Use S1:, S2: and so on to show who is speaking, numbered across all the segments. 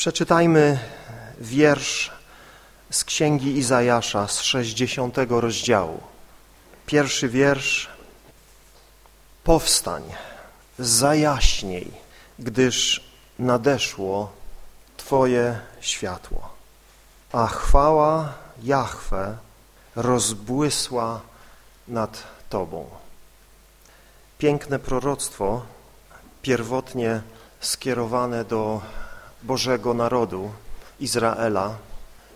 S1: Przeczytajmy wiersz z Księgi Izajasza z 60 rozdziału. Pierwszy wiersz. Powstań, zajaśniej, gdyż nadeszło Twoje światło, a chwała Jahwe rozbłysła nad Tobą. Piękne proroctwo, pierwotnie skierowane do Bożego Narodu, Izraela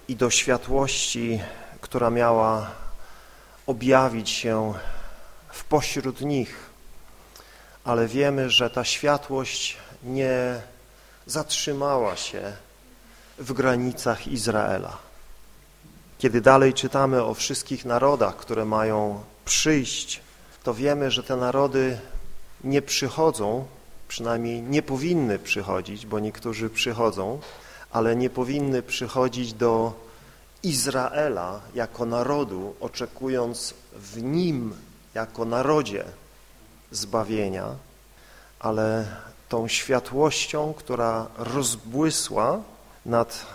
S1: i do światłości, która miała objawić się w pośród nich, ale wiemy, że ta światłość nie zatrzymała się w granicach Izraela. Kiedy dalej czytamy o wszystkich narodach, które mają przyjść, to wiemy, że te narody nie przychodzą, przynajmniej nie powinny przychodzić, bo niektórzy przychodzą, ale nie powinny przychodzić do Izraela jako narodu, oczekując w nim jako narodzie zbawienia, ale tą światłością, która rozbłysła nad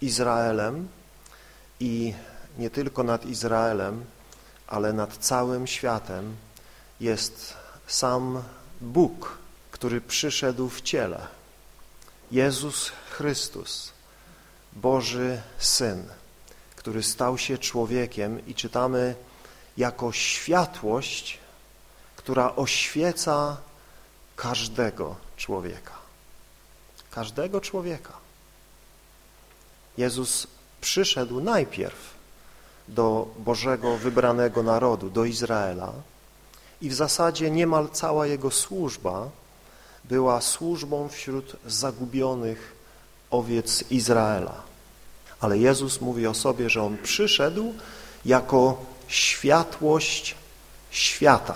S1: Izraelem i nie tylko nad Izraelem, ale nad całym światem jest sam Bóg, który przyszedł w ciele. Jezus Chrystus, Boży Syn, który stał się człowiekiem i czytamy jako światłość, która oświeca każdego człowieka. Każdego człowieka. Jezus przyszedł najpierw do Bożego wybranego narodu, do Izraela i w zasadzie niemal cała Jego służba była służbą wśród zagubionych owiec Izraela. Ale Jezus mówi o sobie, że On przyszedł jako światłość świata.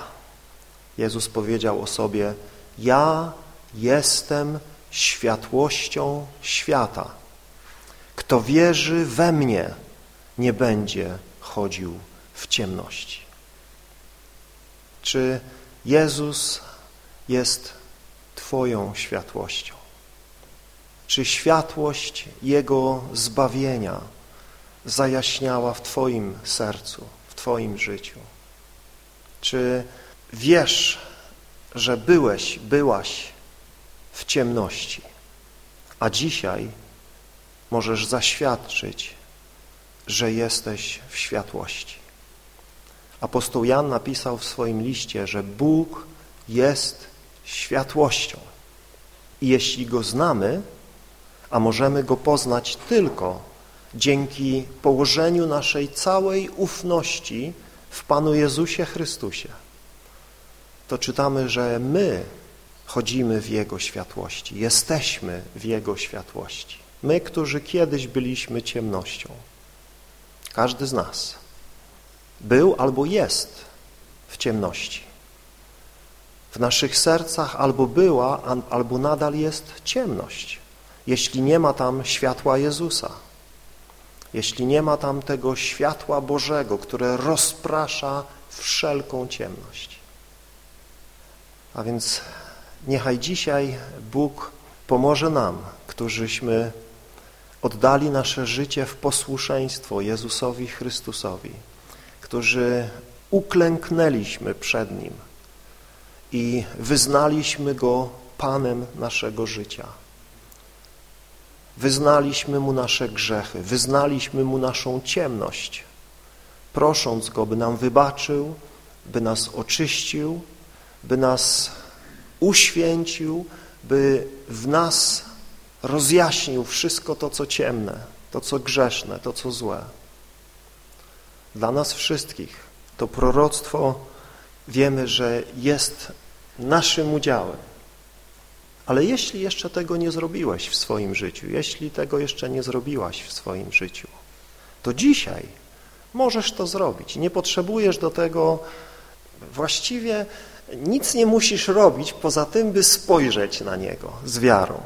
S1: Jezus powiedział o sobie, ja jestem światłością świata. Kto wierzy we mnie, nie będzie chodził w ciemności. Czy Jezus jest Twoją światłością? Czy światłość Jego zbawienia zajaśniała w Twoim sercu, w Twoim życiu? Czy wiesz, że byłeś, byłaś w ciemności, a dzisiaj możesz zaświadczyć, że jesteś w światłości. Apostoł Jan napisał w swoim liście, że Bóg jest światłością. I jeśli Go znamy, a możemy Go poznać tylko dzięki położeniu naszej całej ufności w Panu Jezusie Chrystusie, to czytamy, że my chodzimy w Jego światłości, jesteśmy w Jego światłości. My, którzy kiedyś byliśmy ciemnością. Każdy z nas był albo jest w ciemności. W naszych sercach albo była, albo nadal jest ciemność, jeśli nie ma tam światła Jezusa, jeśli nie ma tam tego światła Bożego, które rozprasza wszelką ciemność. A więc niechaj dzisiaj Bóg pomoże nam, którzyśmy oddali nasze życie w posłuszeństwo Jezusowi Chrystusowi, którzy uklęknęliśmy przed Nim i wyznaliśmy Go Panem naszego życia. Wyznaliśmy Mu nasze grzechy, wyznaliśmy Mu naszą ciemność, prosząc Go, by nam wybaczył, by nas oczyścił, by nas uświęcił, by w nas rozjaśnił wszystko to, co ciemne, to, co grzeszne, to, co złe. Dla nas wszystkich to proroctwo wiemy, że jest naszym udziałem. Ale jeśli jeszcze tego nie zrobiłeś w swoim życiu, jeśli tego jeszcze nie zrobiłaś w swoim życiu, to dzisiaj możesz to zrobić. Nie potrzebujesz do tego właściwie nic nie musisz robić poza tym, by spojrzeć na Niego z wiarą.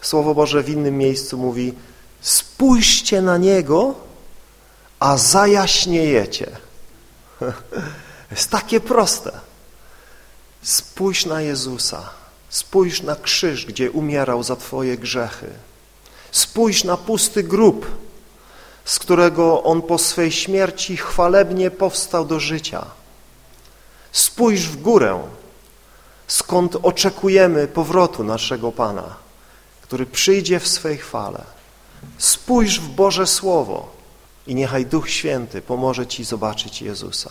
S1: Słowo Boże w innym miejscu mówi spójrzcie na Niego, a zajaśniejecie. Jest takie proste. Spójrz na Jezusa Spójrz na krzyż, gdzie umierał za Twoje grzechy. Spójrz na pusty grób, z którego On po swej śmierci chwalebnie powstał do życia. Spójrz w górę, skąd oczekujemy powrotu naszego Pana, który przyjdzie w swej chwale. Spójrz w Boże Słowo i niechaj Duch Święty pomoże Ci zobaczyć Jezusa.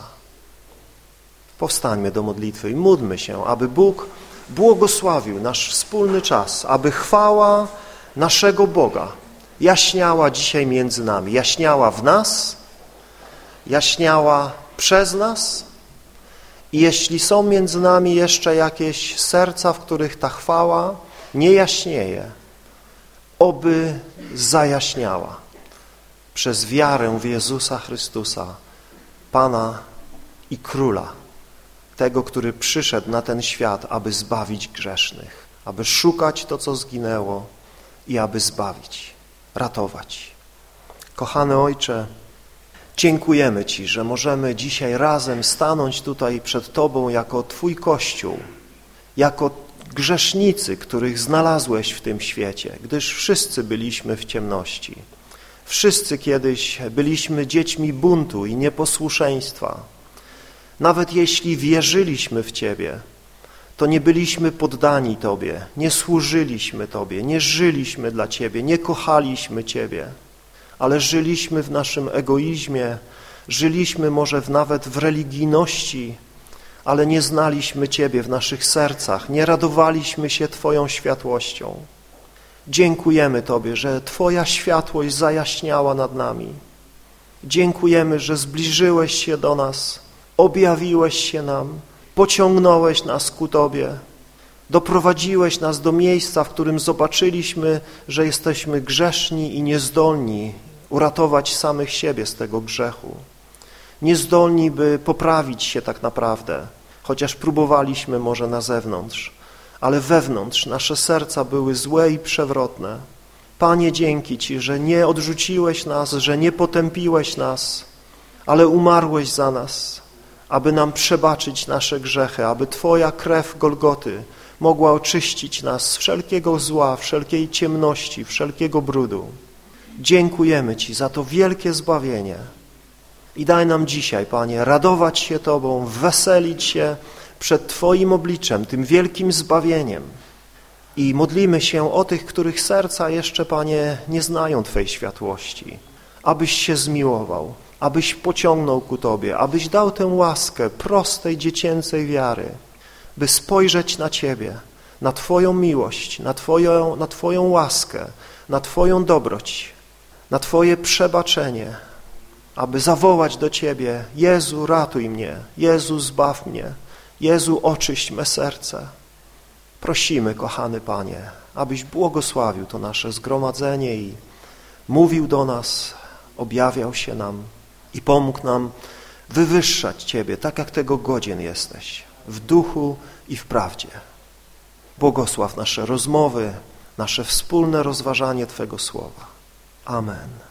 S1: Powstańmy do modlitwy i módlmy się, aby Bóg błogosławił nasz wspólny czas, aby chwała naszego Boga jaśniała dzisiaj między nami, jaśniała w nas, jaśniała przez nas i jeśli są między nami jeszcze jakieś serca, w których ta chwała nie jaśnieje, oby zajaśniała przez wiarę w Jezusa Chrystusa, Pana i Króla, tego, który przyszedł na ten świat, aby zbawić grzesznych, aby szukać to, co zginęło i aby zbawić, ratować. Kochany Ojcze, dziękujemy Ci, że możemy dzisiaj razem stanąć tutaj przed Tobą jako Twój Kościół, jako grzesznicy, których znalazłeś w tym świecie, gdyż wszyscy byliśmy w ciemności. Wszyscy kiedyś byliśmy dziećmi buntu i nieposłuszeństwa. Nawet jeśli wierzyliśmy w Ciebie, to nie byliśmy poddani Tobie, nie służyliśmy Tobie, nie żyliśmy dla Ciebie, nie kochaliśmy Ciebie, ale żyliśmy w naszym egoizmie, żyliśmy może nawet w religijności, ale nie znaliśmy Ciebie w naszych sercach, nie radowaliśmy się Twoją światłością. Dziękujemy Tobie, że Twoja światłość zajaśniała nad nami. Dziękujemy, że zbliżyłeś się do nas, objawiłeś się nam, pociągnąłeś nas ku Tobie, doprowadziłeś nas do miejsca, w którym zobaczyliśmy, że jesteśmy grzeszni i niezdolni uratować samych siebie z tego grzechu. Niezdolni, by poprawić się tak naprawdę, chociaż próbowaliśmy może na zewnątrz, ale wewnątrz nasze serca były złe i przewrotne. Panie, dzięki Ci, że nie odrzuciłeś nas, że nie potępiłeś nas, ale umarłeś za nas, aby nam przebaczyć nasze grzechy, aby Twoja krew Golgoty mogła oczyścić nas z wszelkiego zła, wszelkiej ciemności, wszelkiego brudu. Dziękujemy Ci za to wielkie zbawienie i daj nam dzisiaj, Panie, radować się Tobą, weselić się przed Twoim obliczem, tym wielkim zbawieniem. I modlimy się o tych, których serca jeszcze, Panie, nie znają Twej światłości, abyś się zmiłował, abyś pociągnął ku Tobie, abyś dał tę łaskę prostej, dziecięcej wiary, by spojrzeć na Ciebie, na Twoją miłość, na Twoją, na Twoją łaskę, na Twoją dobroć, na Twoje przebaczenie, aby zawołać do Ciebie, Jezu, ratuj mnie, Jezu, zbaw mnie, Jezu, oczyść me serce. Prosimy, kochany Panie, abyś błogosławił to nasze zgromadzenie i mówił do nas, objawiał się nam i pomógł nam wywyższać Ciebie, tak jak tego godzien jesteś, w duchu i w prawdzie. Błogosław nasze rozmowy, nasze wspólne rozważanie Twego Słowa. Amen.